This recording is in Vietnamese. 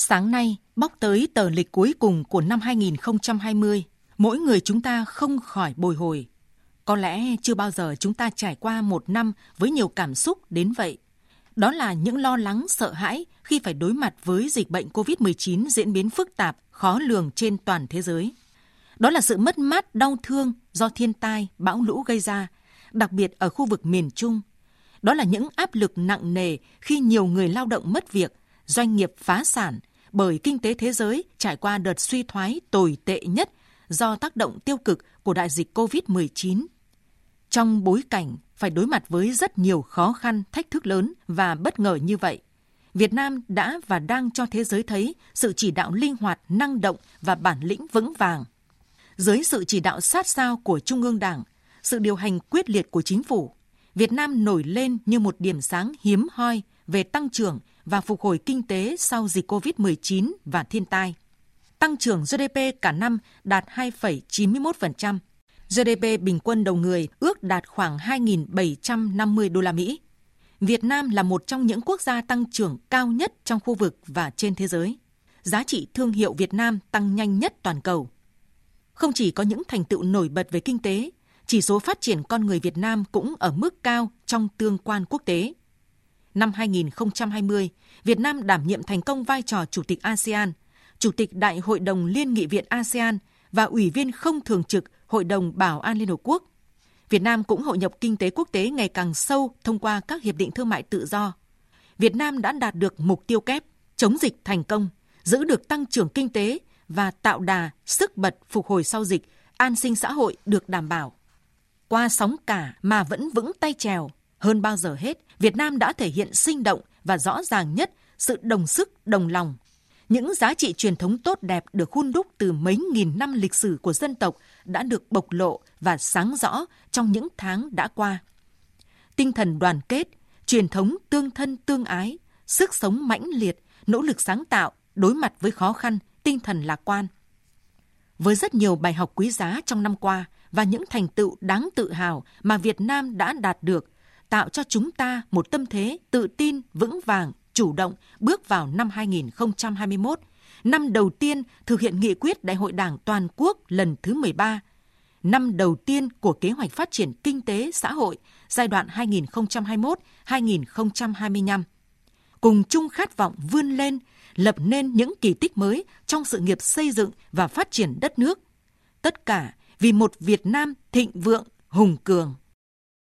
Sáng nay, bóc tới tờ lịch cuối cùng của năm 2020, mỗi người chúng ta không khỏi bồi hồi. Có lẽ chưa bao giờ chúng ta trải qua một năm với nhiều cảm xúc đến vậy. Đó là những lo lắng, sợ hãi khi phải đối mặt với dịch bệnh COVID-19 diễn biến phức tạp, khó lường trên toàn thế giới. Đó là sự mất mát, đau thương do thiên tai, bão lũ gây ra, đặc biệt ở khu vực miền Trung. Đó là những áp lực nặng nề khi nhiều người lao động mất việc, doanh nghiệp phá sản bởi kinh tế thế giới trải qua đợt suy thoái tồi tệ nhất do tác động tiêu cực của đại dịch COVID-19. Trong bối cảnh phải đối mặt với rất nhiều khó khăn, thách thức lớn và bất ngờ như vậy, Việt Nam đã và đang cho thế giới thấy sự chỉ đạo linh hoạt, năng động và bản lĩnh vững vàng. Dưới sự chỉ đạo sát sao của Trung ương Đảng, sự điều hành quyết liệt của chính phủ, Việt Nam nổi lên như một điểm sáng hiếm hoi về tăng trưởng và phục hồi kinh tế sau dịch COVID-19 và thiên tai. Tăng trưởng GDP cả năm đạt 2,91%. GDP bình quân đầu người ước đạt khoảng 2.750 đô la Mỹ. Việt Nam là một trong những quốc gia tăng trưởng cao nhất trong khu vực và trên thế giới. Giá trị thương hiệu Việt Nam tăng nhanh nhất toàn cầu. Không chỉ có những thành tựu nổi bật về kinh tế, chỉ số phát triển con người Việt Nam cũng ở mức cao trong tương quan quốc tế. Năm 2020, Việt Nam đảm nhiệm thành công vai trò Chủ tịch ASEAN, Chủ tịch Đại hội đồng Liên nghị viện ASEAN và Ủy viên không thường trực Hội đồng Bảo an Liên Hợp Quốc. Việt Nam cũng hội nhập kinh tế quốc tế ngày càng sâu thông qua các hiệp định thương mại tự do. Việt Nam đã đạt được mục tiêu kép chống dịch thành công, giữ được tăng trưởng kinh tế và tạo đà sức bật phục hồi sau dịch, an sinh xã hội được đảm bảo. Qua sóng cả mà vẫn vững tay trèo, hơn bao giờ hết, Việt Nam đã thể hiện sinh động và rõ ràng nhất sự đồng sức, đồng lòng. Những giá trị truyền thống tốt đẹp được hun đúc từ mấy nghìn năm lịch sử của dân tộc đã được bộc lộ và sáng rõ trong những tháng đã qua. Tinh thần đoàn kết, truyền thống tương thân tương ái, sức sống mãnh liệt, nỗ lực sáng tạo, đối mặt với khó khăn, tinh thần lạc quan. Với rất nhiều bài học quý giá trong năm qua và những thành tựu đáng tự hào mà Việt Nam đã đạt được, tạo cho chúng ta một tâm thế tự tin, vững vàng, chủ động bước vào năm 2021, năm đầu tiên thực hiện nghị quyết Đại hội Đảng toàn quốc lần thứ 13, năm đầu tiên của kế hoạch phát triển kinh tế xã hội giai đoạn 2021-2025. Cùng chung khát vọng vươn lên, lập nên những kỳ tích mới trong sự nghiệp xây dựng và phát triển đất nước. Tất cả vì một Việt Nam thịnh vượng, hùng cường.